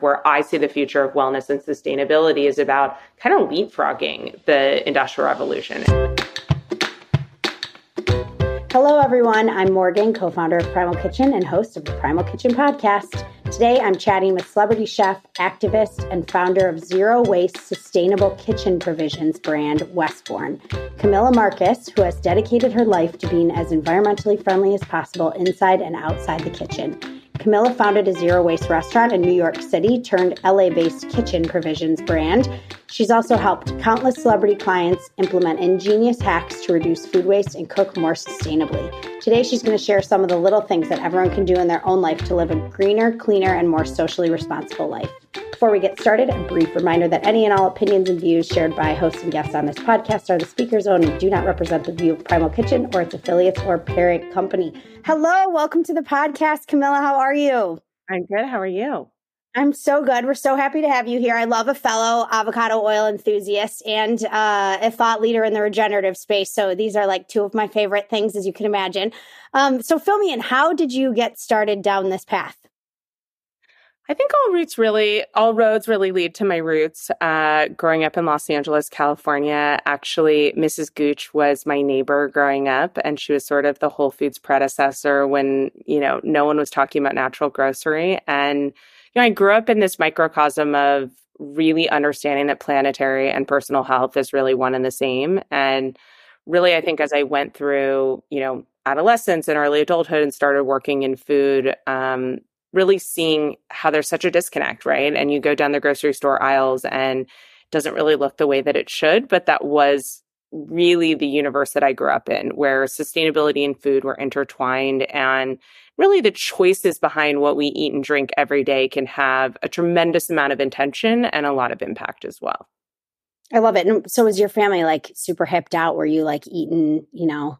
where I see the future of wellness and sustainability is about kind of leapfrogging the industrial revolution. Hello, everyone. I'm Morgan, co founder of Primal Kitchen and host of the Primal Kitchen podcast. Today, I'm chatting with celebrity chef, activist, and founder of Zero Waste Sustainable Kitchen Provisions brand, Westbourne, Camilla Marcus, who has dedicated her life to being as environmentally friendly as possible inside and outside the kitchen. Camilla founded a zero waste restaurant in New York City turned LA based kitchen provisions brand. She's also helped countless celebrity clients implement ingenious hacks to reduce food waste and cook more sustainably. Today, she's going to share some of the little things that everyone can do in their own life to live a greener, cleaner, and more socially responsible life. Before we get started, a brief reminder that any and all opinions and views shared by hosts and guests on this podcast are the speaker's own and do not represent the view of Primal Kitchen or its affiliates or parent company. Hello, welcome to the podcast. Camilla, how are you? I'm good. How are you? I'm so good. We're so happy to have you here. I love a fellow avocado oil enthusiast and uh, a thought leader in the regenerative space. So these are like two of my favorite things, as you can imagine. Um, so fill me in. How did you get started down this path? I think all roots really, all roads really lead to my roots. Uh, growing up in Los Angeles, California, actually, Mrs. Gooch was my neighbor growing up, and she was sort of the Whole Foods predecessor when, you know, no one was talking about natural grocery. And, you know, I grew up in this microcosm of really understanding that planetary and personal health is really one and the same. And really, I think as I went through, you know, adolescence and early adulthood and started working in food, um, really seeing how there's such a disconnect, right? And you go down the grocery store aisles and doesn't really look the way that it should, but that was really the universe that I grew up in, where sustainability and food were intertwined and really the choices behind what we eat and drink every day can have a tremendous amount of intention and a lot of impact as well. I love it. And so was your family like super hipped out? Were you like eating, you know,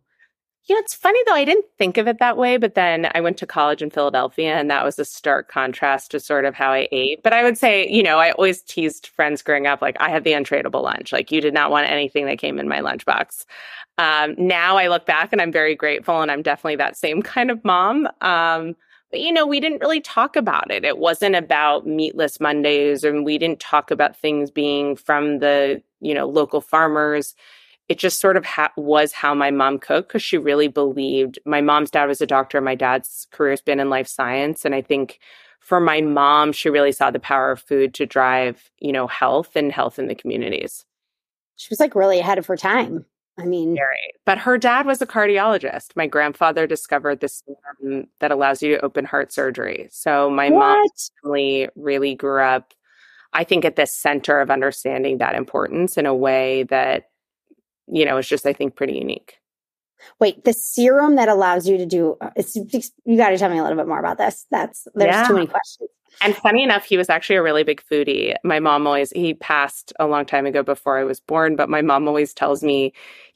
you know, it's funny though, I didn't think of it that way, but then I went to college in Philadelphia and that was a stark contrast to sort of how I ate. But I would say, you know, I always teased friends growing up, like I had the untradeable lunch. Like you did not want anything that came in my lunchbox. Um, now I look back and I'm very grateful and I'm definitely that same kind of mom. Um, but you know, we didn't really talk about it. It wasn't about meatless Mondays and we didn't talk about things being from the, you know, local farmers it just sort of ha- was how my mom cooked because she really believed my mom's dad was a doctor my dad's career has been in life science and i think for my mom she really saw the power of food to drive you know health and health in the communities she was like really ahead of her time i mean Very. but her dad was a cardiologist my grandfather discovered this that allows you to open heart surgery so my what? mom's family really grew up i think at the center of understanding that importance in a way that you know, it's just, I think, pretty unique. Wait, the serum that allows you to do uh, it's you got to tell me a little bit more about this. That's there's yeah. too many questions. And funny enough, he was actually a really big foodie. My mom always he passed a long time ago before I was born, but my mom always tells me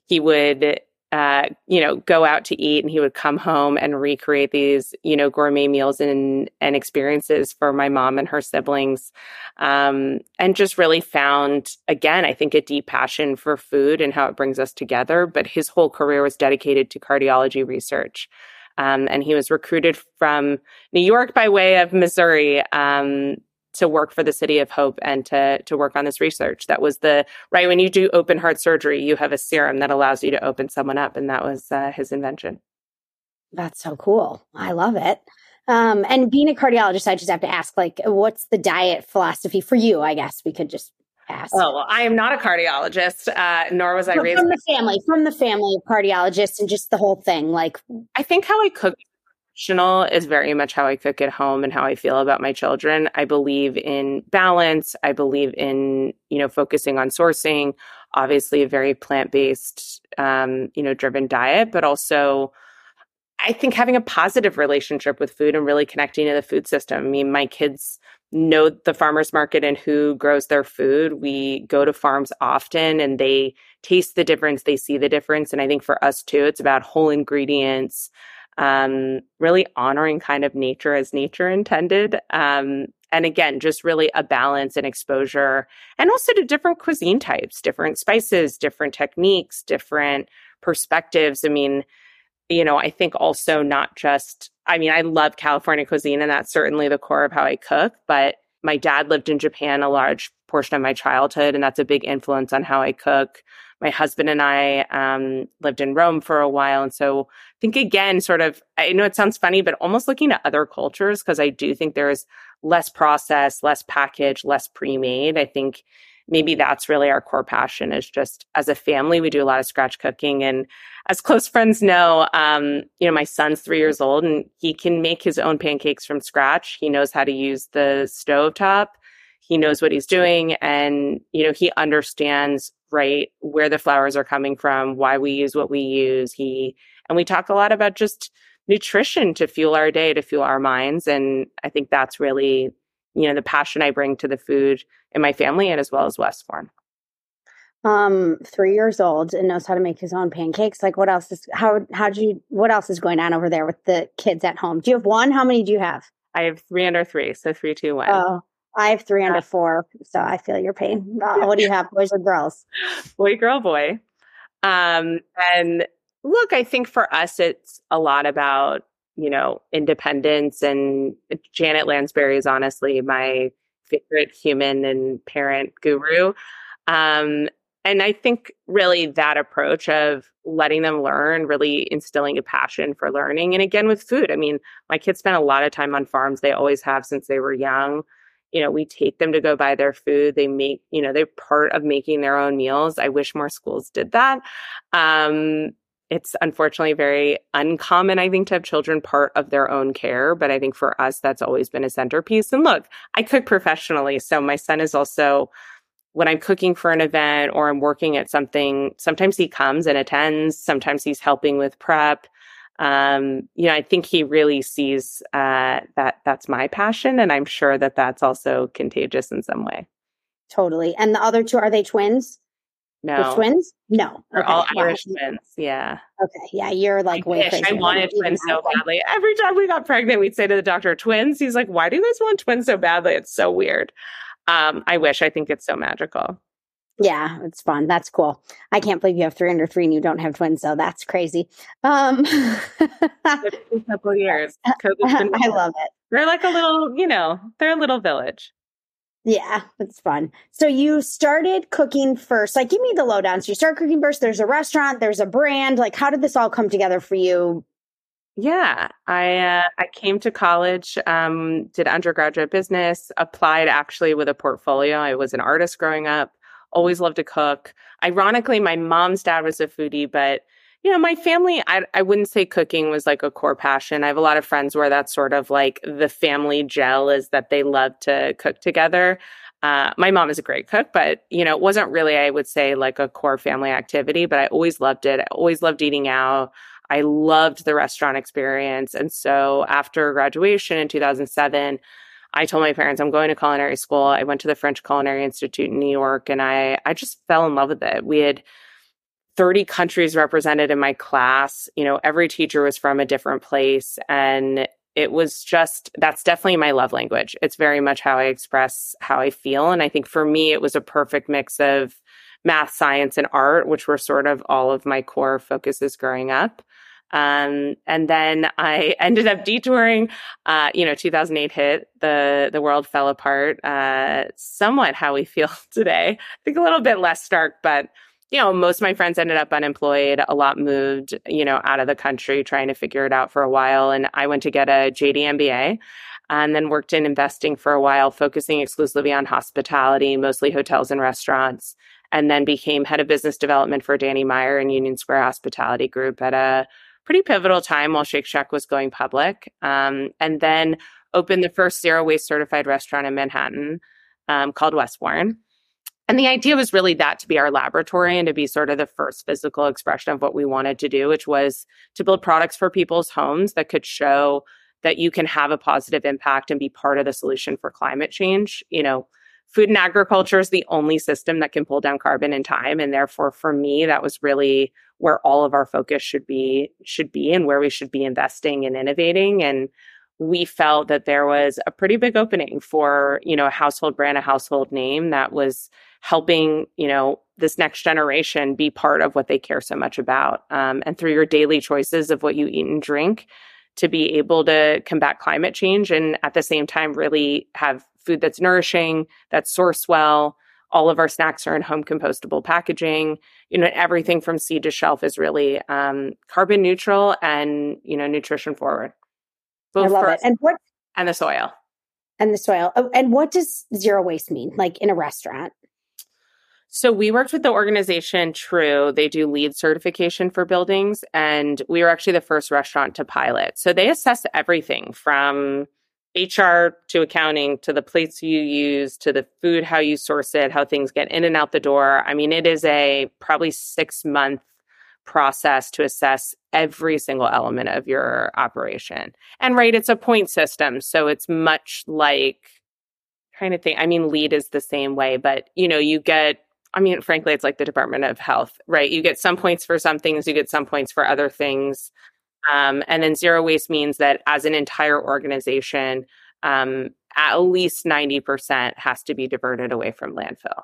he would uh, you know, go out to eat and he would come home and recreate these, you know, gourmet meals and, and experiences for my mom and her siblings. Um, and just really found, again, I think a deep passion for food and how it brings us together. But his whole career was dedicated to cardiology research. Um, and he was recruited from New York by way of Missouri um, to work for the City of Hope and to to work on this research. That was the right when you do open heart surgery, you have a serum that allows you to open someone up, and that was uh, his invention. That's so cool. I love it. Um, and being a cardiologist, I just have to ask, like, what's the diet philosophy for you? I guess we could just ask. Oh, well, I am not a cardiologist, uh, nor was I but raised from the family, from the family of cardiologists, and just the whole thing. Like, I think how I cook is very much how I cook at home and how I feel about my children. I believe in balance. I believe in, you know, focusing on sourcing, obviously a very plant-based, um, you know, driven diet, but also I think having a positive relationship with food and really connecting to the food system. I mean, my kids know the farmers market and who grows their food. We go to farms often and they taste the difference, they see the difference. And I think for us too, it's about whole ingredients, um, really honoring kind of nature as nature intended. Um, and again, just really a balance and exposure, and also to different cuisine types, different spices, different techniques, different perspectives. I mean, you know, I think also not just, I mean, I love California cuisine, and that's certainly the core of how I cook, but my dad lived in Japan a large portion of my childhood, and that's a big influence on how I cook. My husband and I um, lived in Rome for a while. And so I think, again, sort of, I know it sounds funny, but almost looking at other cultures, because I do think there's less process, less package, less pre made. I think maybe that's really our core passion is just as a family we do a lot of scratch cooking and as close friends know um, you know my son's three years old and he can make his own pancakes from scratch he knows how to use the stove top he knows what he's doing and you know he understands right where the flours are coming from why we use what we use. He and we talk a lot about just nutrition to fuel our day to fuel our minds and i think that's really you know the passion i bring to the food in my family and as well as westbourne um three years old and knows how to make his own pancakes. Like what else is how how do you what else is going on over there with the kids at home? Do you have one? How many do you have? I have three under three so three two one. Oh I have three under four, so I feel your pain. Uh, what do you have, boys or girls? Boy, girl, boy. Um, and look, I think for us, it's a lot about you know independence. And Janet Lansbury is honestly my favorite human and parent guru. Um, and I think really that approach of letting them learn, really instilling a passion for learning. And again, with food, I mean, my kids spend a lot of time on farms. They always have since they were young you know, we take them to go buy their food. They make, you know, they're part of making their own meals. I wish more schools did that. Um, it's unfortunately very uncommon, I think, to have children part of their own care. But I think for us, that's always been a centerpiece. And look, I cook professionally. So my son is also, when I'm cooking for an event or I'm working at something, sometimes he comes and attends. Sometimes he's helping with prep um, you know, I think he really sees uh, that that's my passion, and I'm sure that that's also contagious in some way. Totally. And the other two are they twins? No, They're twins. No, they're okay. all Irish twins. Yeah. Okay. Yeah, you're like I way crazy. I wanted twins so badly. Every time we got pregnant, we'd say to the doctor, "Twins." He's like, "Why do you guys want twins so badly?" It's so weird. Um, I wish. I think it's so magical. Yeah, it's fun. That's cool. I can't believe you have three under three and you don't have twins, so that's crazy. Um a couple years. I love it. They're like a little, you know, they're a little village. Yeah, it's fun. So you started cooking first. Like, give me the lowdown. So you start cooking first. There's a restaurant. There's a brand. Like, how did this all come together for you? Yeah, I uh, I came to college, um, did undergraduate business, applied actually with a portfolio. I was an artist growing up always loved to cook. Ironically, my mom's dad was a foodie, but you know, my family, I, I wouldn't say cooking was like a core passion. I have a lot of friends where that's sort of like the family gel is that they love to cook together. Uh, my mom is a great cook, but you know, it wasn't really, I would say, like a core family activity, but I always loved it. I always loved eating out. I loved the restaurant experience. And so after graduation in 2007, I told my parents I'm going to culinary school. I went to the French Culinary Institute in New York and I I just fell in love with it. We had 30 countries represented in my class. You know, every teacher was from a different place and it was just that's definitely my love language. It's very much how I express how I feel and I think for me it was a perfect mix of math, science and art, which were sort of all of my core focuses growing up. Um, and then I ended up detouring. Uh, you know, 2008 hit, the the world fell apart. Uh, somewhat how we feel today. I think a little bit less stark, but you know, most of my friends ended up unemployed. A lot moved, you know, out of the country trying to figure it out for a while. And I went to get a JD MBA and then worked in investing for a while, focusing exclusively on hospitality, mostly hotels and restaurants, and then became head of business development for Danny Meyer and Union Square Hospitality Group at a pretty pivotal time while Shake Shack was going public. Um, and then opened the first zero waste certified restaurant in Manhattan um, called Westbourne. And the idea was really that to be our laboratory and to be sort of the first physical expression of what we wanted to do, which was to build products for people's homes that could show that you can have a positive impact and be part of the solution for climate change. You know, food and agriculture is the only system that can pull down carbon in time. And therefore for me that was really where all of our focus should be should be and where we should be investing and innovating. And we felt that there was a pretty big opening for you know a household brand a household name that was helping you know this next generation be part of what they care so much about. Um, and through your daily choices of what you eat and drink to be able to combat climate change and at the same time really have food that's nourishing, that's sourced well. All of our snacks are in home compostable packaging. You know, everything from seed to shelf is really um, carbon neutral and you know nutrition forward. Both I love it. And what and the soil and the soil. Oh, and what does zero waste mean? Like in a restaurant? So we worked with the organization TRUE. They do LEED certification for buildings, and we were actually the first restaurant to pilot. So they assess everything from HR to accounting to the plates you use to the food, how you source it, how things get in and out the door. I mean, it is a probably six month process to assess every single element of your operation. And right, it's a point system. So it's much like trying to think. I mean, LEED is the same way, but you know, you get I mean, frankly, it's like the Department of Health, right? You get some points for some things, you get some points for other things. Um, and then zero waste means that as an entire organization, um, at least 90% has to be diverted away from landfill.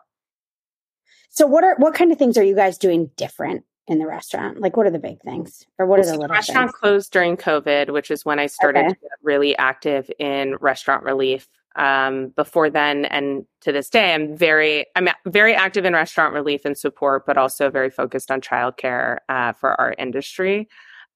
So what are what kind of things are you guys doing different in the restaurant? Like what are the big things? Or what are the little restaurant things? closed during COVID, which is when I started okay. to get really active in restaurant relief. Um, before then and to this day, I'm very I'm very active in restaurant relief and support, but also very focused on childcare uh, for our industry.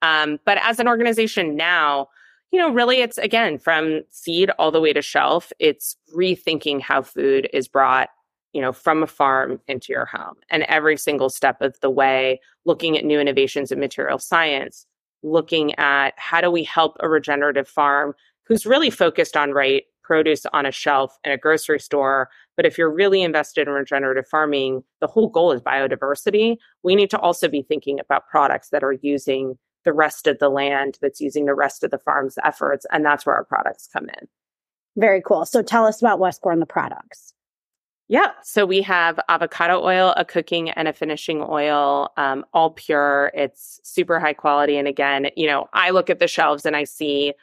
Um, but as an organization now, you know, really it's again from seed all the way to shelf, it's rethinking how food is brought, you know, from a farm into your home. And every single step of the way, looking at new innovations in material science, looking at how do we help a regenerative farm who's really focused on right produce on a shelf in a grocery store. But if you're really invested in regenerative farming, the whole goal is biodiversity. We need to also be thinking about products that are using the rest of the land that's using the rest of the farm's efforts. And that's where our products come in. Very cool. So tell us about Westbourne, the products. Yeah. So we have avocado oil, a cooking and a finishing oil, um, all pure. It's super high quality. And again, you know, I look at the shelves and I see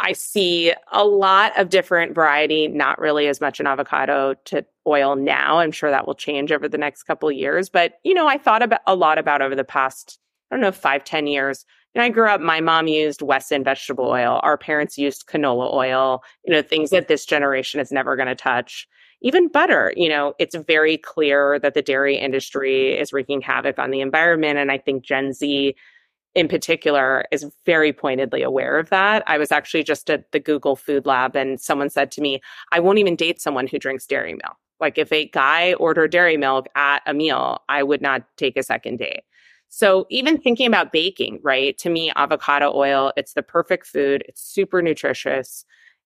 I see a lot of different variety, not really as much an avocado to oil now. I'm sure that will change over the next couple of years. But, you know, I thought about a lot about over the past I don't know, five, ten years. And I grew up, my mom used Wesson vegetable oil. Our parents used canola oil, you know, things that this generation is never going to touch. Even butter, you know, it's very clear that the dairy industry is wreaking havoc on the environment. And I think Gen Z in particular is very pointedly aware of that. I was actually just at the Google Food Lab and someone said to me, I won't even date someone who drinks dairy milk. Like if a guy ordered dairy milk at a meal, I would not take a second date. So even thinking about baking, right? To me, avocado oil, it's the perfect food. It's super nutritious.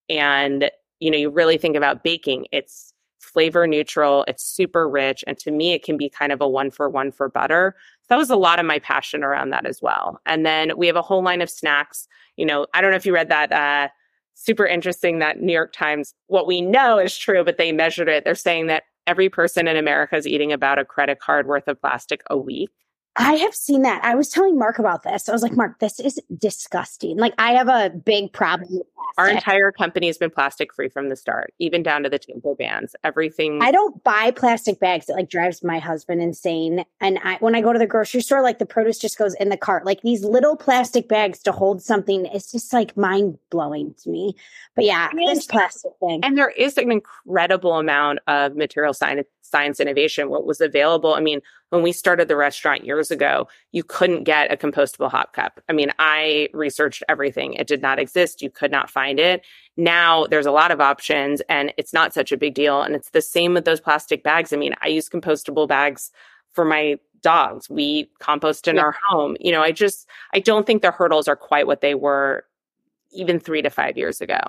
And, you know, you really think about baking, it's flavor neutral, it's super rich. And to me, it can be kind of a one for one for butter. So that was a lot of my passion around that as well. And then we have a whole line of snacks. You know, I don't know if you read that uh super interesting that New York Times, what we know is true, but they measured it. They're saying that every person in America is eating about a credit card worth of plastic a week. I have seen that. I was telling Mark about this. I was like, Mark, this is disgusting. Like, I have a big problem. Our entire company has been plastic free from the start, even down to the table bands. Everything. I don't buy plastic bags. It like drives my husband insane. And I, when I go to the grocery store, like the produce just goes in the cart. Like these little plastic bags to hold something, it's just like mind blowing to me. But yeah, and, this plastic thing. And there is an incredible amount of material science, science innovation. What was available? I mean, when we started the restaurant years ago, you couldn't get a compostable hot cup. I mean, I researched everything. It did not exist. You could not find it. Now there's a lot of options and it's not such a big deal. And it's the same with those plastic bags. I mean, I use compostable bags for my dogs. We compost in yeah. our home. You know, I just, I don't think the hurdles are quite what they were even three to five years ago.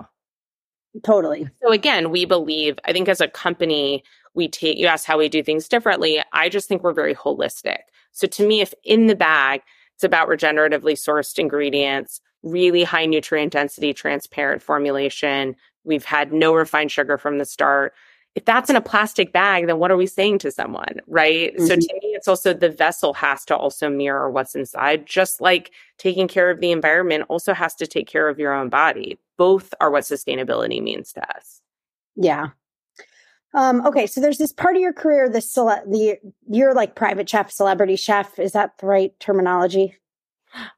Totally. So again, we believe, I think as a company, we take, you ask how we do things differently. I just think we're very holistic. So to me, if in the bag, it's about regeneratively sourced ingredients, really high nutrient density, transparent formulation. We've had no refined sugar from the start. If that's in a plastic bag, then what are we saying to someone? Right. Mm-hmm. So to me, it's also the vessel has to also mirror what's inside, just like taking care of the environment also has to take care of your own body. Both are what sustainability means to us. Yeah. Um, okay, so there's this part of your career, the cele- the you're like private chef, celebrity chef. Is that the right terminology?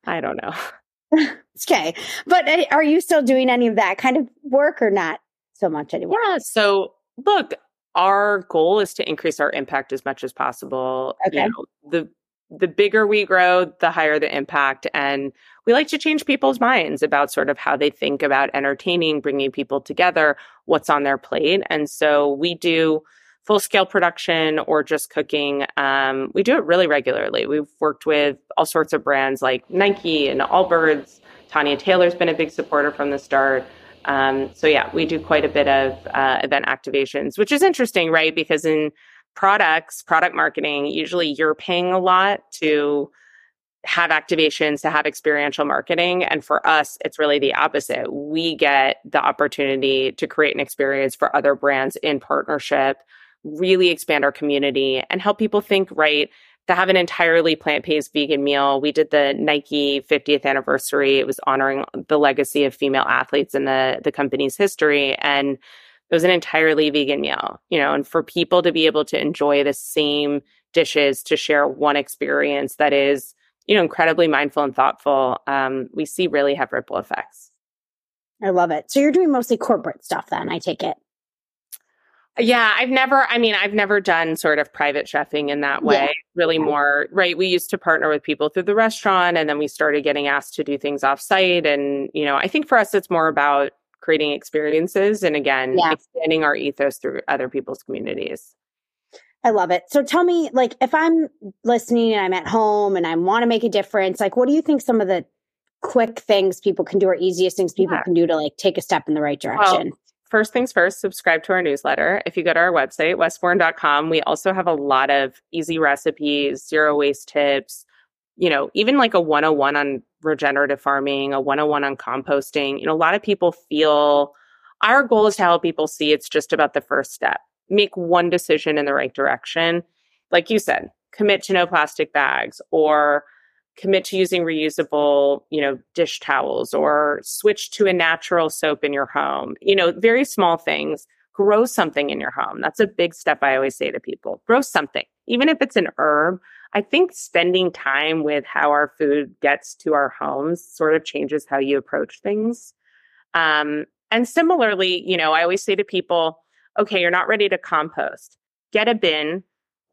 I don't know. okay, but uh, are you still doing any of that kind of work or not? so much anymore. Yeah. So look, our goal is to increase our impact as much as possible. Okay. You know, the the bigger we grow, the higher the impact. And we like to change people's minds about sort of how they think about entertaining, bringing people together, what's on their plate. And so we do full scale production or just cooking. Um, we do it really regularly. We've worked with all sorts of brands like Nike and Allbirds. Tanya Taylor's been a big supporter from the start. Um, so yeah, we do quite a bit of uh, event activations, which is interesting, right? Because in products, product marketing, usually you're paying a lot to have activations, to have experiential marketing. And for us, it's really the opposite. We get the opportunity to create an experience for other brands in partnership really expand our community and help people think right to have an entirely plant-based vegan meal. We did the Nike 50th anniversary. It was honoring the legacy of female athletes in the the company's history and it was an entirely vegan meal, you know, and for people to be able to enjoy the same dishes to share one experience that is, you know, incredibly mindful and thoughtful, um, we see really have ripple effects. I love it. So you're doing mostly corporate stuff then, I take it. Yeah, I've never, I mean, I've never done sort of private chefing in that way. Yeah. Really more, right? We used to partner with people through the restaurant and then we started getting asked to do things offsite. And, you know, I think for us, it's more about creating experiences and again, yeah. expanding our ethos through other people's communities. I love it. So tell me, like, if I'm listening and I'm at home and I want to make a difference, like, what do you think some of the quick things people can do or easiest things people yeah. can do to like take a step in the right direction? Well, first things first, subscribe to our newsletter. If you go to our website, westbourne.com, we also have a lot of easy recipes, zero waste tips, you know, even like a 101 on regenerative farming, a 101 on composting. You know, a lot of people feel our goal is to help people see it's just about the first step. Make one decision in the right direction. Like you said, commit to no plastic bags or commit to using reusable, you know, dish towels or switch to a natural soap in your home. You know, very small things. Grow something in your home. That's a big step I always say to people. Grow something. Even if it's an herb, I think spending time with how our food gets to our homes sort of changes how you approach things. Um, and similarly, you know, I always say to people, okay, you're not ready to compost. Get a bin,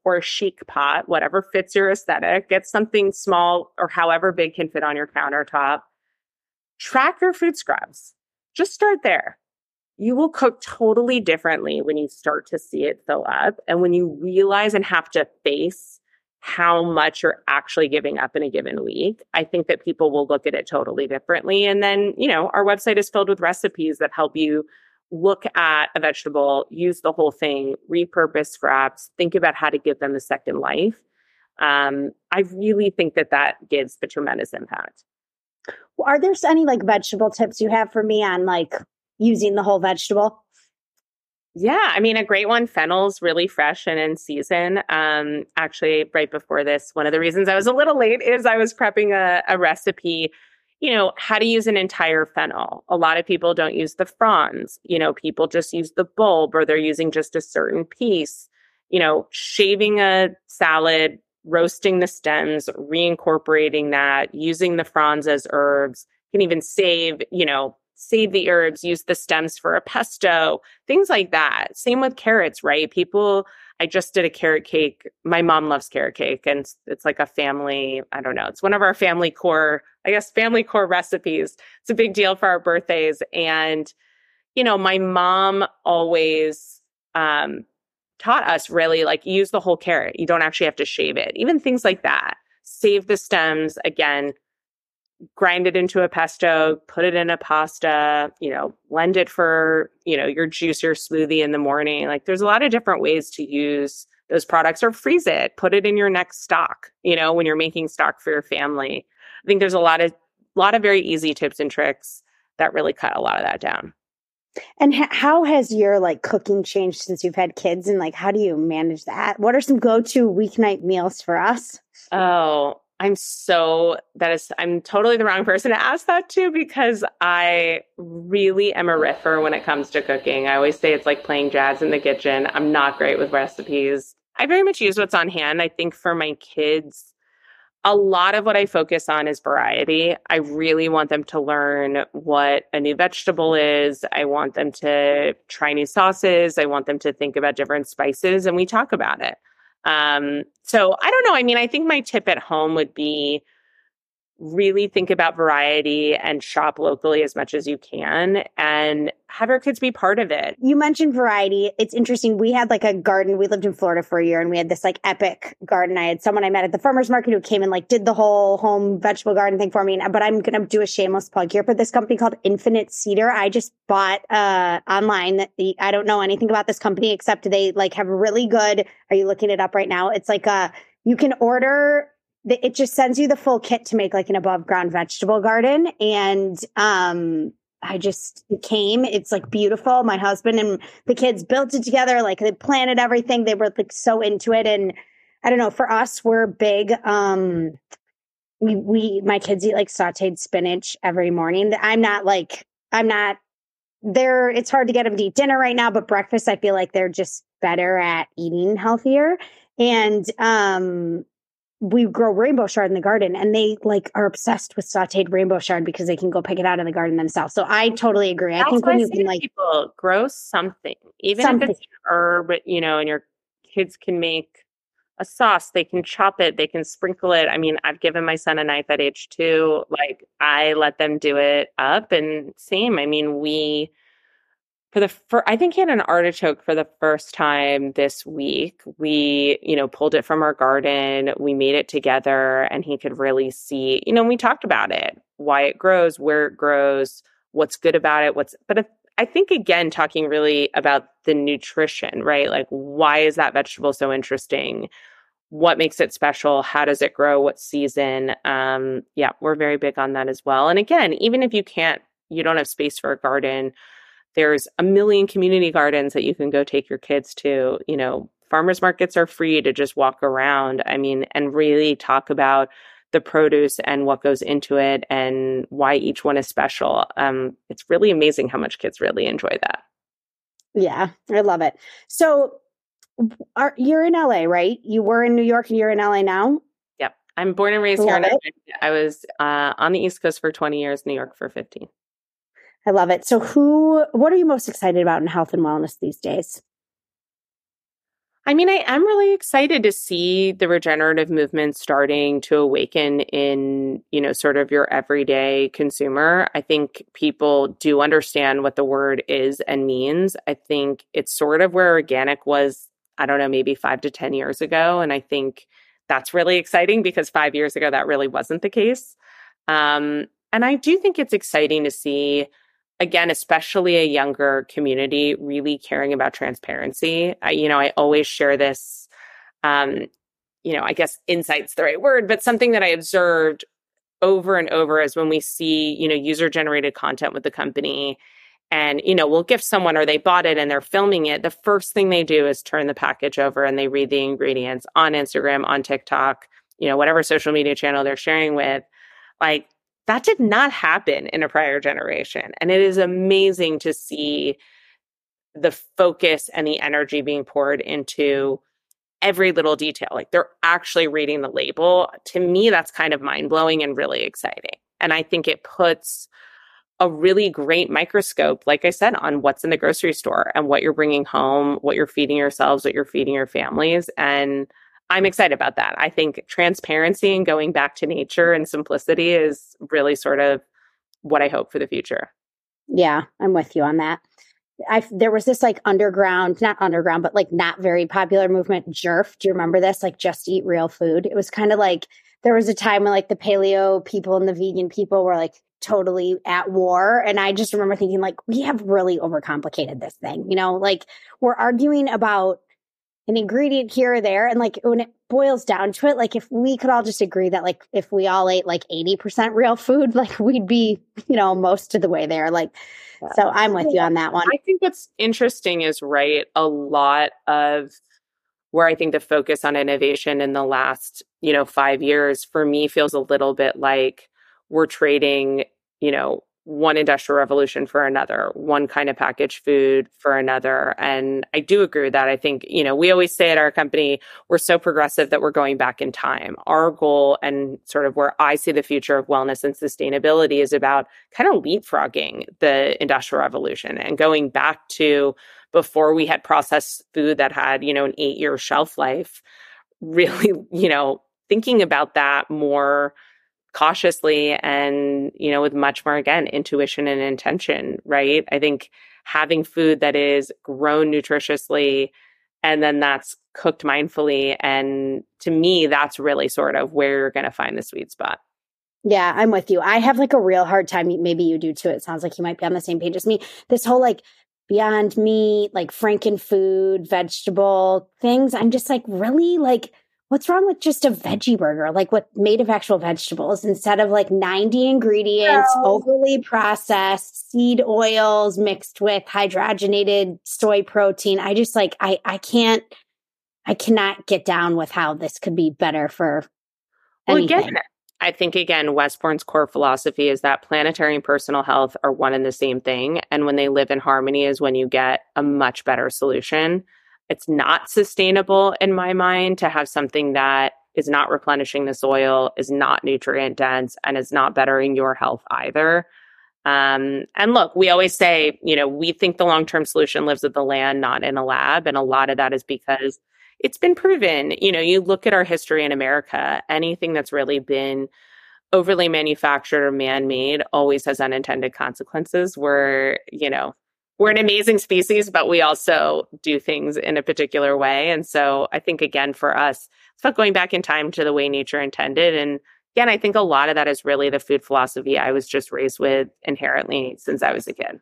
or a chic pot, whatever fits your aesthetic. Get something small or however big can fit on your countertop. Track your food scrubs. Just start there. You will cook totally differently when you start to see it fill up and when you realize and have to face how much you're actually giving up in a given week. I think that people will look at it totally differently. And then, you know, our website is filled with recipes that help you look at a vegetable, use the whole thing, repurpose scraps, think about how to give them a second life. Um, I really think that that gives a tremendous impact. Well, are there any like vegetable tips you have for me on like using the whole vegetable? Yeah, I mean, a great one. Fennel's really fresh and in season. Um, actually, right before this, one of the reasons I was a little late is I was prepping a, a recipe you know, how to use an entire fennel. A lot of people don't use the fronds. You know, people just use the bulb or they're using just a certain piece. You know, shaving a salad, roasting the stems, reincorporating that, using the fronds as herbs, you can even save, you know, save the herbs, use the stems for a pesto, things like that. Same with carrots, right? People I just did a carrot cake. My mom loves carrot cake, and it's like a family, I don't know, it's one of our family core, I guess, family core recipes. It's a big deal for our birthdays. And, you know, my mom always um, taught us really like use the whole carrot. You don't actually have to shave it, even things like that. Save the stems. Again, grind it into a pesto, put it in a pasta, you know, blend it for, you know, your juice or smoothie in the morning. Like there's a lot of different ways to use those products or freeze it, put it in your next stock, you know, when you're making stock for your family. I think there's a lot of a lot of very easy tips and tricks that really cut a lot of that down. And how has your like cooking changed since you've had kids and like how do you manage that? What are some go-to weeknight meals for us? Oh, I'm so that is I'm totally the wrong person to ask that to because I really am a riffer when it comes to cooking. I always say it's like playing jazz in the kitchen. I'm not great with recipes. I very much use what's on hand. I think for my kids, a lot of what I focus on is variety. I really want them to learn what a new vegetable is. I want them to try new sauces. I want them to think about different spices and we talk about it. Um, so I don't know. I mean, I think my tip at home would be really think about variety and shop locally as much as you can and have your kids be part of it. You mentioned variety. It's interesting. We had like a garden. We lived in Florida for a year and we had this like epic garden. I had someone I met at the farmer's market who came and like did the whole home vegetable garden thing for me. But I'm going to do a shameless plug here for this company called Infinite Cedar. I just bought uh online that the, I don't know anything about this company except they like have really good. Are you looking it up right now? It's like a, you can order it just sends you the full kit to make like an above ground vegetable garden. And, um, I just came. It's like beautiful. My husband and the kids built it together. Like they planted everything. They were like so into it. And I don't know, for us, we're big. Um, we, we, my kids eat like sauteed spinach every morning. I'm not like, I'm not there. It's hard to get them to eat dinner right now, but breakfast, I feel like they're just better at eating healthier. And, um, we grow rainbow chard in the garden and they like are obsessed with sauteed rainbow chard because they can go pick it out in the garden themselves. So I totally agree. That's I think when you can like people grow something, even something. if it's herb, you know, and your kids can make a sauce, they can chop it, they can sprinkle it. I mean, I've given my son a knife at age two. Like I let them do it up and same. I mean, we for the I think he had an artichoke for the first time this week. We, you know, pulled it from our garden, we made it together and he could really see, you know, we talked about it, why it grows, where it grows, what's good about it, what's but if, I think again talking really about the nutrition, right? Like why is that vegetable so interesting? What makes it special? How does it grow? What season? Um yeah, we're very big on that as well. And again, even if you can't you don't have space for a garden, there's a million community gardens that you can go take your kids to. You know, farmers markets are free to just walk around. I mean, and really talk about the produce and what goes into it and why each one is special. Um, it's really amazing how much kids really enjoy that. Yeah, I love it. So, are you're in LA, right? You were in New York and you're in LA now. Yep, I'm born and raised love here. I was uh, on the East Coast for 20 years, New York for 15. I love it. So, who, what are you most excited about in health and wellness these days? I mean, I am really excited to see the regenerative movement starting to awaken in, you know, sort of your everyday consumer. I think people do understand what the word is and means. I think it's sort of where organic was, I don't know, maybe five to 10 years ago. And I think that's really exciting because five years ago, that really wasn't the case. Um, and I do think it's exciting to see again, especially a younger community, really caring about transparency. I, you know, I always share this, um, you know, I guess insight's the right word, but something that I observed over and over is when we see, you know, user generated content with the company and, you know, we'll gift someone or they bought it and they're filming it. The first thing they do is turn the package over and they read the ingredients on Instagram, on TikTok, you know, whatever social media channel they're sharing with. Like that did not happen in a prior generation. And it is amazing to see the focus and the energy being poured into every little detail. Like they're actually reading the label. To me, that's kind of mind blowing and really exciting. And I think it puts a really great microscope, like I said, on what's in the grocery store and what you're bringing home, what you're feeding yourselves, what you're feeding your families. And I'm excited about that. I think transparency and going back to nature and simplicity is really sort of what I hope for the future. Yeah, I'm with you on that. I there was this like underground, not underground, but like not very popular movement, JERF. Do you remember this? Like just eat real food. It was kind of like there was a time when like the paleo people and the vegan people were like totally at war. And I just remember thinking like, we have really overcomplicated this thing. You know, like we're arguing about an ingredient here or there. And like when it boils down to it, like if we could all just agree that like if we all ate like 80% real food, like we'd be, you know, most of the way there. Like, yeah. so I'm with you on that one. I think what's interesting is, right, a lot of where I think the focus on innovation in the last, you know, five years for me feels a little bit like we're trading, you know, one industrial revolution for another, one kind of packaged food for another. And I do agree with that. I think, you know, we always say at our company, we're so progressive that we're going back in time. Our goal and sort of where I see the future of wellness and sustainability is about kind of leapfrogging the industrial revolution and going back to before we had processed food that had, you know, an eight year shelf life, really, you know, thinking about that more cautiously and you know with much more again intuition and intention right? I think having food that is grown nutritiously and then that's cooked mindfully and to me that's really sort of where you're going to find the sweet spot. Yeah i'm with you. I have like a real hard time maybe you do too it sounds like you might be on the same page as me. This whole like beyond meat like franken food vegetable things i'm just like really like what's wrong with just a veggie burger, like what made of actual vegetables instead of like 90 ingredients, no. overly processed seed oils mixed with hydrogenated soy protein? I just like, I, I can't, I cannot get down with how this could be better for well, again, I think again, Westbourne's core philosophy is that planetary and personal health are one and the same thing. And when they live in harmony is when you get a much better solution it's not sustainable in my mind to have something that is not replenishing the soil, is not nutrient dense, and is not bettering your health either. Um, and look, we always say, you know, we think the long term solution lives with the land, not in a lab. And a lot of that is because it's been proven. You know, you look at our history in America, anything that's really been overly manufactured or man made always has unintended consequences where, you know, we're an amazing species, but we also do things in a particular way. And so I think, again, for us, it's about going back in time to the way nature intended. And again, I think a lot of that is really the food philosophy I was just raised with inherently since I was a kid.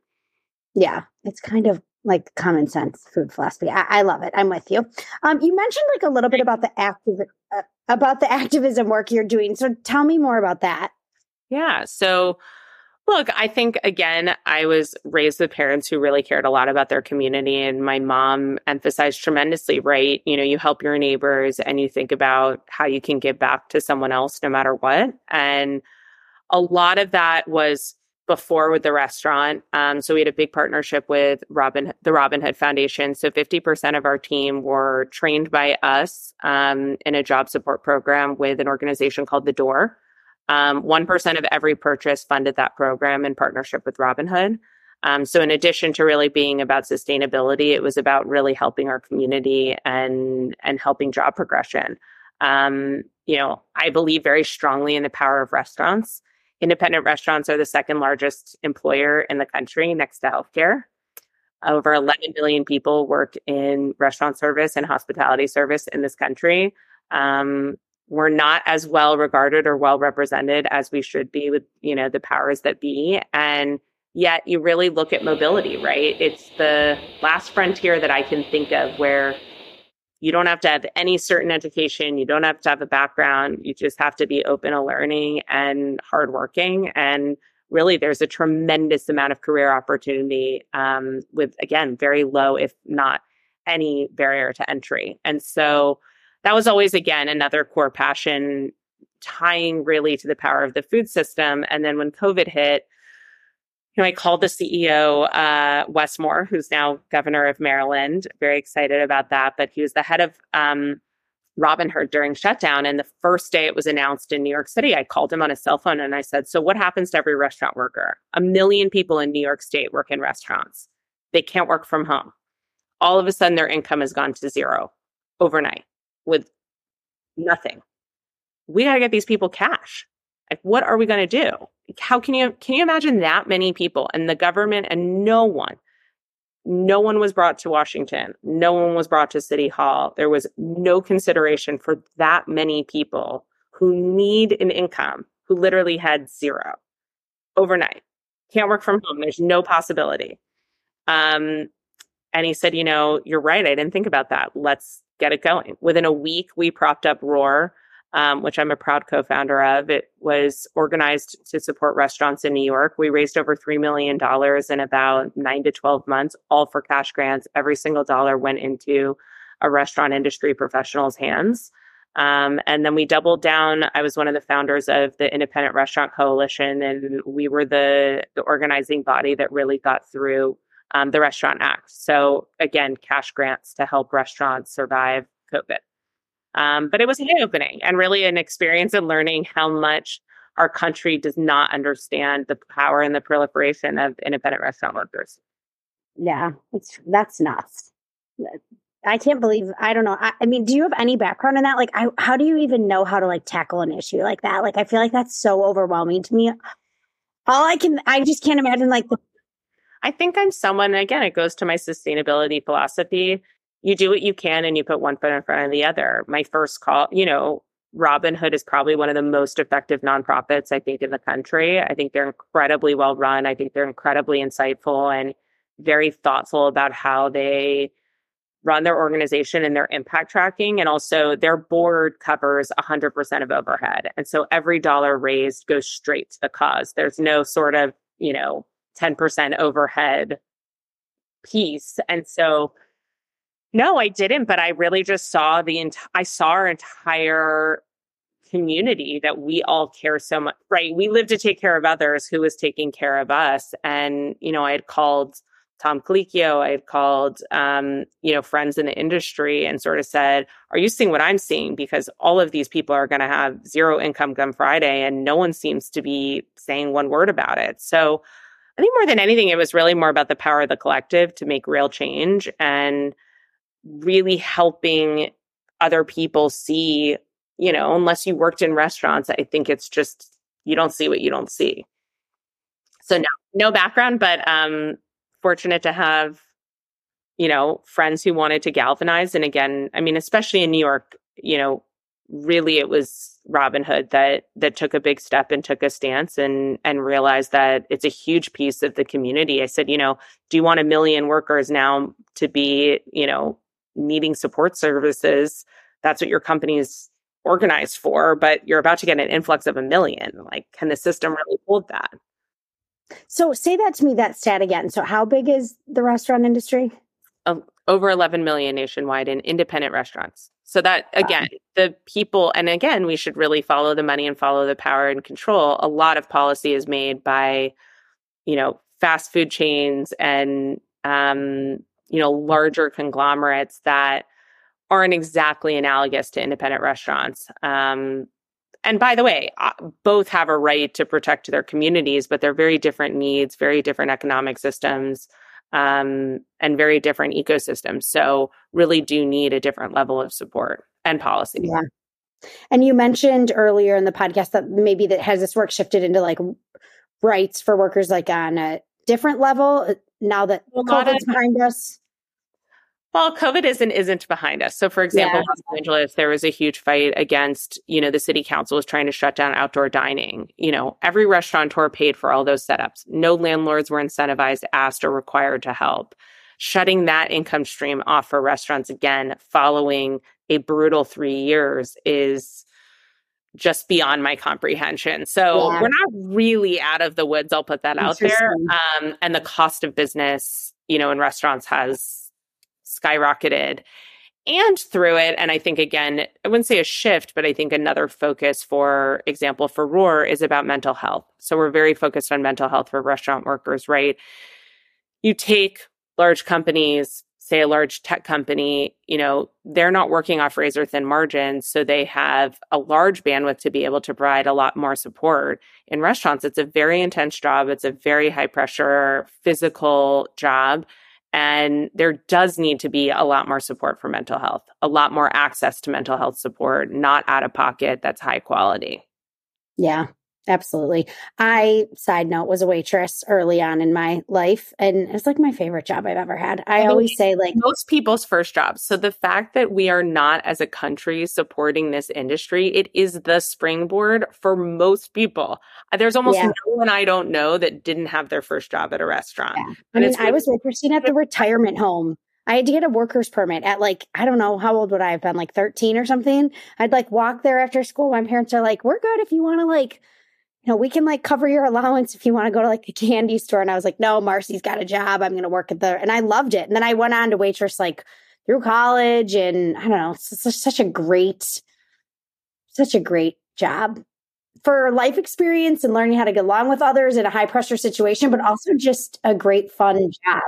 Yeah, it's kind of like common sense food philosophy. I, I love it. I'm with you. Um, you mentioned like a little bit about the active uh, about the activism work you're doing. So tell me more about that. Yeah. So Look, I think again, I was raised with parents who really cared a lot about their community. And my mom emphasized tremendously, right? You know, you help your neighbors and you think about how you can give back to someone else no matter what. And a lot of that was before with the restaurant. Um, so we had a big partnership with Robin, the Robin Hood Foundation. So 50% of our team were trained by us um, in a job support program with an organization called The Door. Um, 1% of every purchase funded that program in partnership with Robin Hood. Um, so, in addition to really being about sustainability, it was about really helping our community and and helping job progression. Um, you know, I believe very strongly in the power of restaurants. Independent restaurants are the second largest employer in the country, next to healthcare. Over 11 million people work in restaurant service and hospitality service in this country. Um, we're not as well regarded or well represented as we should be with you know the powers that be. And yet you really look at mobility right? It's the last frontier that i can think of where you don't have to have any certain education you don't have to have a background you just have to be open to learning and hardworking. And really there's a tremendous amount of career opportunity um, with again very low if not any barrier to entry. And so that was always, again, another core passion tying really to the power of the food system. And then when COVID hit, you know, I called the CEO, uh, Wes Moore, who's now governor of Maryland. Very excited about that. But he was the head of um, Robin Hood during shutdown. And the first day it was announced in New York City, I called him on his cell phone and I said, So, what happens to every restaurant worker? A million people in New York State work in restaurants. They can't work from home. All of a sudden, their income has gone to zero overnight with nothing. We got to get these people cash. Like, what are we going to do? How can you can you imagine that many people and the government and no one, no one was brought to Washington. No one was brought to City Hall. There was no consideration for that many people who need an income who literally had zero overnight. Can't work from home. There's no possibility. Um, and he said, you know, you're right. I didn't think about that. Let's get it going. Within a week, we propped up Roar, um, which I'm a proud co founder of. It was organized to support restaurants in New York. We raised over $3 million in about nine to 12 months, all for cash grants. Every single dollar went into a restaurant industry professional's hands. Um, and then we doubled down. I was one of the founders of the Independent Restaurant Coalition, and we were the, the organizing body that really got through um, the Restaurant Act. So, again, cash grants to help restaurants survive COVID. Um, but it was eye opening and really an experience in learning how much our country does not understand the power and the proliferation of independent restaurant workers. Yeah, it's that's nuts. I can't believe I don't know. I, I, mean, do you have any background in that? Like, I, how do you even know how to like tackle an issue like that? Like, I feel like that's so overwhelming to me. All I can, I just can't imagine like the. I think I'm someone. Again, it goes to my sustainability philosophy. You do what you can, and you put one foot in front of the other. My first call, you know, Robin Hood is probably one of the most effective nonprofits I think in the country. I think they're incredibly well run. I think they're incredibly insightful and very thoughtful about how they run their organization and their impact tracking. And also their board covers 100% of overhead. And so every dollar raised goes straight to the cause. There's no sort of, you know, 10% overhead piece. And so no, I didn't, but I really just saw the entire, I saw our entire community that we all care so much, right? We live to take care of others who was taking care of us. And, you know, I had called Tom Colicchio, I had called, um, you know, friends in the industry and sort of said, are you seeing what I'm seeing? Because all of these people are going to have zero income come Friday and no one seems to be saying one word about it. So I think more than anything, it was really more about the power of the collective to make real change and, really helping other people see, you know, unless you worked in restaurants, I think it's just you don't see what you don't see. So no, no background, but um fortunate to have you know, friends who wanted to galvanize and again, I mean, especially in New York, you know, really it was Robin Hood that that took a big step and took a stance and and realized that it's a huge piece of the community. I said, you know, do you want a million workers now to be, you know, needing support services, that's what your company is organized for, but you're about to get an influx of a million. Like, can the system really hold that? So, say that to me, that stat again. So, how big is the restaurant industry? Over 11 million nationwide in independent restaurants. So, that again, the people, and again, we should really follow the money and follow the power and control. A lot of policy is made by, you know, fast food chains and um, you know, larger conglomerates that aren't exactly analogous to independent restaurants. Um, and by the way, uh, both have a right to protect their communities, but they're very different needs, very different economic systems, um, and very different ecosystems. So, really do need a different level of support and policy. Yeah. And you mentioned earlier in the podcast that maybe that has this work shifted into like rights for workers, like on a different level uh, now that COVID's of, behind us. Well, COVID isn't isn't behind us. So, for example, yeah. Los Angeles, there was a huge fight against, you know, the city council was trying to shut down outdoor dining. You know, every restaurateur paid for all those setups. No landlords were incentivized, asked, or required to help. Shutting that income stream off for restaurants again, following a brutal three years, is just beyond my comprehension. So yeah. we're not really out of the woods. I'll put that out there. Um, and the cost of business, you know, in restaurants has skyrocketed. And through it, and I think again, I wouldn't say a shift, but I think another focus, for example, for Roar is about mental health. So we're very focused on mental health for restaurant workers, right? You take large companies, say a large tech company, you know, they're not working off razor thin margins. So they have a large bandwidth to be able to provide a lot more support. In restaurants, it's a very intense job. It's a very high pressure physical job. And there does need to be a lot more support for mental health, a lot more access to mental health support, not out of pocket, that's high quality. Yeah, Absolutely. I, side note, was a waitress early on in my life, and it's like my favorite job I've ever had. I, I mean, always say, like, most people's first jobs. So the fact that we are not, as a country, supporting this industry, it is the springboard for most people. Uh, there's almost yeah. no one I don't know that didn't have their first job at a restaurant. Yeah. I mean, I was waitressing at the retirement home. I had to get a worker's permit at like, I don't know, how old would I have been? Like 13 or something. I'd like walk there after school. My parents are like, we're good if you want to like, you know, we can like cover your allowance if you want to go to like a candy store. And I was like, no, Marcy's got a job. I'm going to work at the, and I loved it. And then I went on to waitress like through college and I don't know, it's such a great such a great job for life experience and learning how to get along with others in a high pressure situation, but also just a great fun job.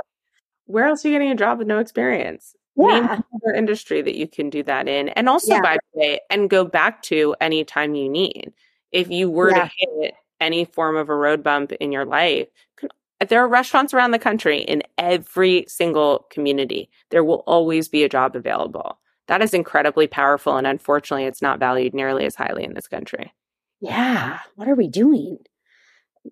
Where else are you getting a job with no experience? Yeah. another industry that you can do that in. And also, Yeah. by the way, and go back to anytime you need. If you were Yeah. to hit any form of a road bump in your life, there are restaurants around the country in every single community. There will always be a job available. That is incredibly powerful. And unfortunately, it's not valued nearly as highly in this country. Yeah. What are we doing?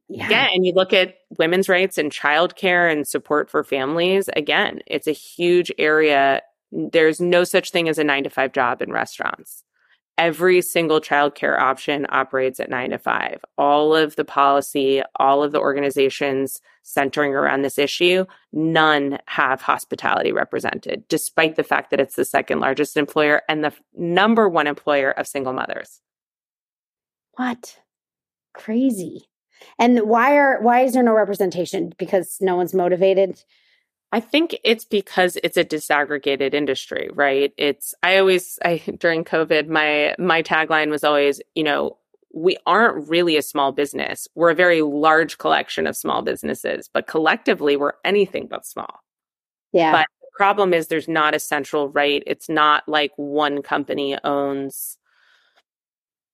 Yeah. Yeah, and you look at women's rights and childcare and support for families. Again, it's a huge area. There's no such thing as a nine to five job in restaurants. Every single childcare option operates at nine to five. All of the policy, all of the organizations centering around this issue, none have hospitality represented, despite the fact that it's the second largest employer and the number one employer of single mothers. What? Crazy. And why are why is there no representation? Because no one's motivated. I think it's because it's a disaggregated industry, right? It's I always I during COVID my my tagline was always, you know, we aren't really a small business. We're a very large collection of small businesses, but collectively we're anything but small. Yeah. But the problem is there's not a central right. It's not like one company owns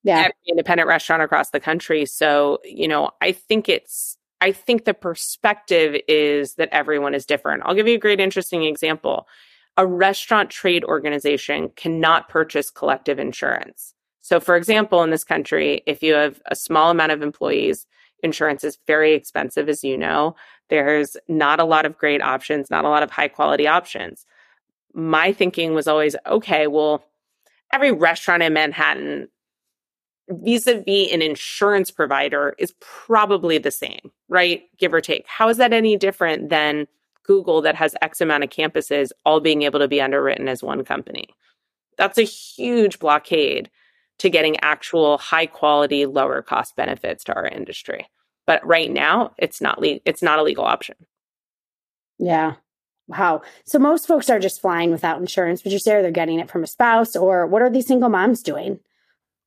yeah. every independent restaurant across the country. So, you know, I think it's, I think the perspective is that everyone is different. I'll give you a great, interesting example. A restaurant trade organization cannot purchase collective insurance. So, for example, in this country, if you have a small amount of employees, insurance is very expensive, as you know. There's not a lot of great options, not a lot of high quality options. My thinking was always okay, well, every restaurant in Manhattan vis-a-vis an insurance provider is probably the same, right? Give or take. How is that any different than Google that has X amount of campuses all being able to be underwritten as one company? That's a huge blockade to getting actual high quality, lower cost benefits to our industry. But right now, it's not le- it's not a legal option. Yeah. Wow. So most folks are just flying without insurance. Would you say they're getting it from a spouse or what are these single moms doing?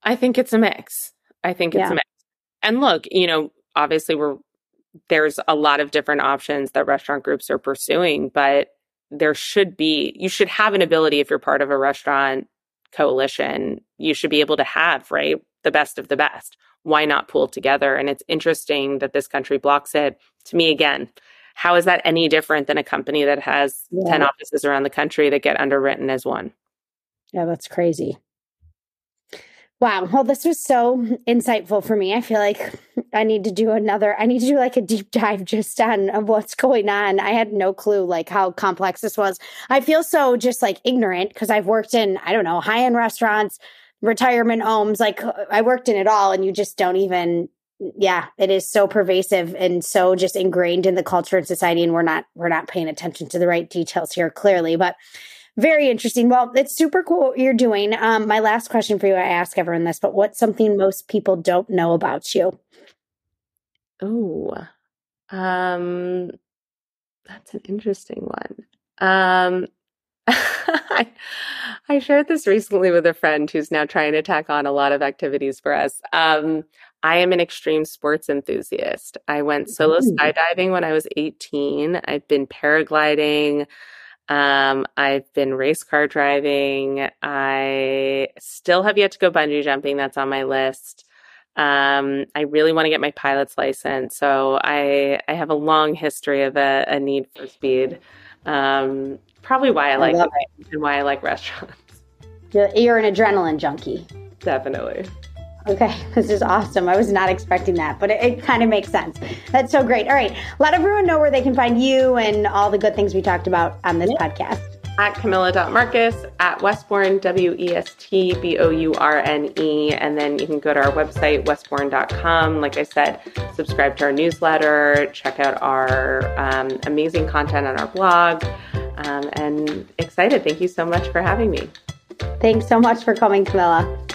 I think it's a mix. I think it's Yeah. a mix. And look, you know, obviously we're there's a lot of different options that restaurant groups are pursuing, but there should be you should have an ability if you're part of a restaurant coalition, you should be able to have, right, the best of the best. Why not pool together? And it's interesting that this country blocks it. To me again, how is that any different than a company that has Yeah. 10 offices around the country that get underwritten as one? Yeah, that's crazy. Wow. Well, this was so insightful for me. I feel like I need to do another, I need to do like a deep dive just on of what's going on. I had no clue like how complex this was. I feel so just like ignorant because I've worked in, I don't know, high end restaurants, retirement homes. Like I worked in it all and you just don't even, yeah, it is so pervasive and so just ingrained in the culture and society. And we're not, we're not paying attention to the right details here clearly, but very interesting. Well, it's super cool what you're doing. Um, my last question for you, I ask everyone this, but what's something most people don't know about you? Oh, um, that's an interesting one. Um, I, I shared this recently with a friend who's now trying to tack on a lot of activities for us. Um, I am an extreme sports enthusiast. I went solo skydiving when I was 18. I've been paragliding. Um, I've been race car driving. I still have yet to go bungee jumping. That's on my list. Um, I really want to get my pilot's license. So I I have a long history of a, a need for speed. Um, probably why I like it and why I like restaurants. You're an adrenaline junkie. Definitely. Okay, this is awesome. I was not expecting that, but it, it kind of makes sense. That's so great. All right, let everyone know where they can find you and all the good things we talked about on this podcast. At Camilla.Marcus, at Westbourne, W E S T B O U R N E. And then you can go to our website, westbourne.com. Like I said, subscribe to our newsletter, check out our um, amazing content on our blog. Um, and excited. Thank you so much for having me. Thanks so much for coming, Camilla.